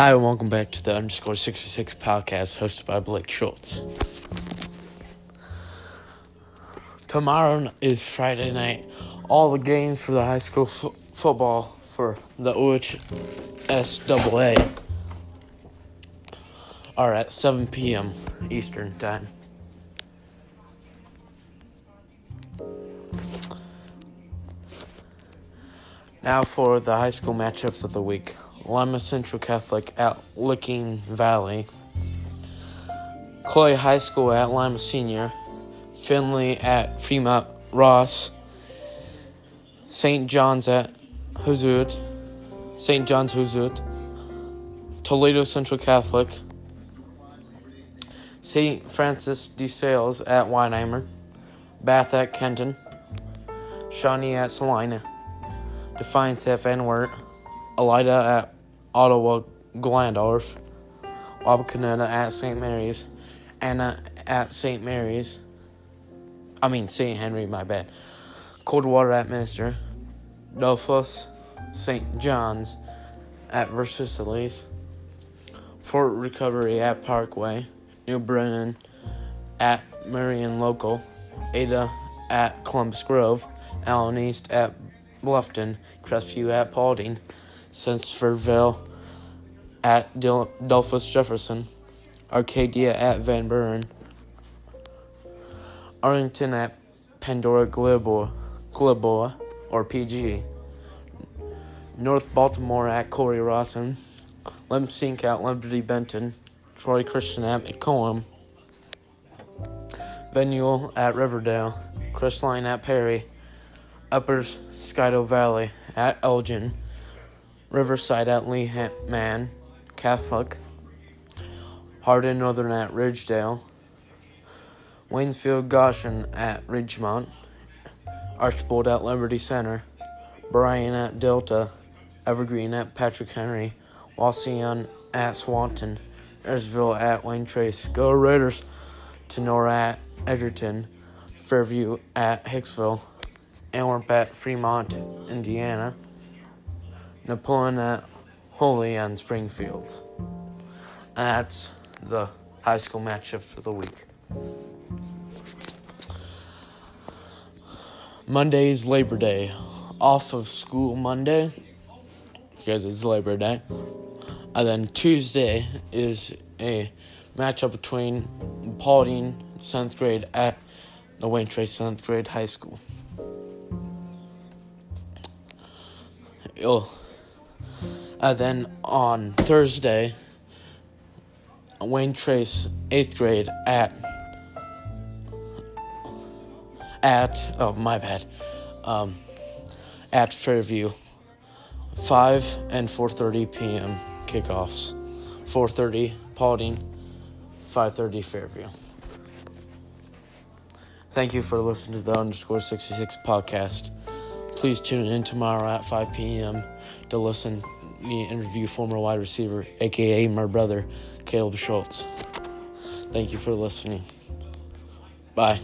Hi, and welcome back to the underscore 66 podcast hosted by Blake Schultz. Tomorrow is Friday night. All the games for the high school football for the OHSAA are at 7 p.m. Eastern Time. Now for the high school matchups of the week. Lima Central Catholic at Licking Valley. Clay High School at Lima Senior. Findlay at Fremont Ross. St. John's at Huzoot. St. John's Huzoot. Toledo Central Catholic. St. Francis de Sales at Weinheimer. Bath at Kenton. Shawnee at Celina. Defiance at Van Wert. Elida at Ottawa Glandorf. Wapakoneta at St. Mary's. Anna at St. Mary's. I mean, St. Henry, my bad. Coldwater at Minster. Delphos, St. John's at Versailles. Fort Recovery at Parkway. New Bremen at Marion Local. Ada at Columbus Grove. Allen East at Bluffton. Crestview at Paulding. Spencerville at Dil- Delphos Jefferson. Arcadia at Van Buren. Arlington at Pandora Gilboa, Gilboa or PG. North Baltimore at Cory Rawson. Lemsink at Liberty Benton. Troy Christian at McCollum. Venule at Riverdale. Crestline at Perry. Upper Scioto Valley at Elgin. Riverside at Lee Man, Catholic. Hardin Northern at Ridgedale. Waynesfield Goshen at Ridgemont. Archbold at Liberty Center. Bryan at Delta. Evergreen at Patrick Henry. Wauseon at Swanton. Ayersville at Wayne Trace. Go Raiders. Tinora at Edgerton. Fairview at Hicksville. Antwerp at Fremont, Indiana. Napoleon at Holland Springfield. And that's the high school matchups for the week. Monday's Labor Day. Off of school Monday because it's Labor Day. And then Tuesday is a matchup between Paulding 7th grade at the Trace 7th grade high school. Oh. And then on Thursday, Wayne Trace, 8th grade at at oh my bad um, at Fairview 5 and 4:30 p.m. kickoffs 4:30 Paulding 5:30 Fairview Thank you for listening to the underscore 66 podcast. Please tune in tomorrow at 5 p.m. to listen me interview former wide receiver, aka my brother, Caleb Schultz. Thank you for listening. Bye.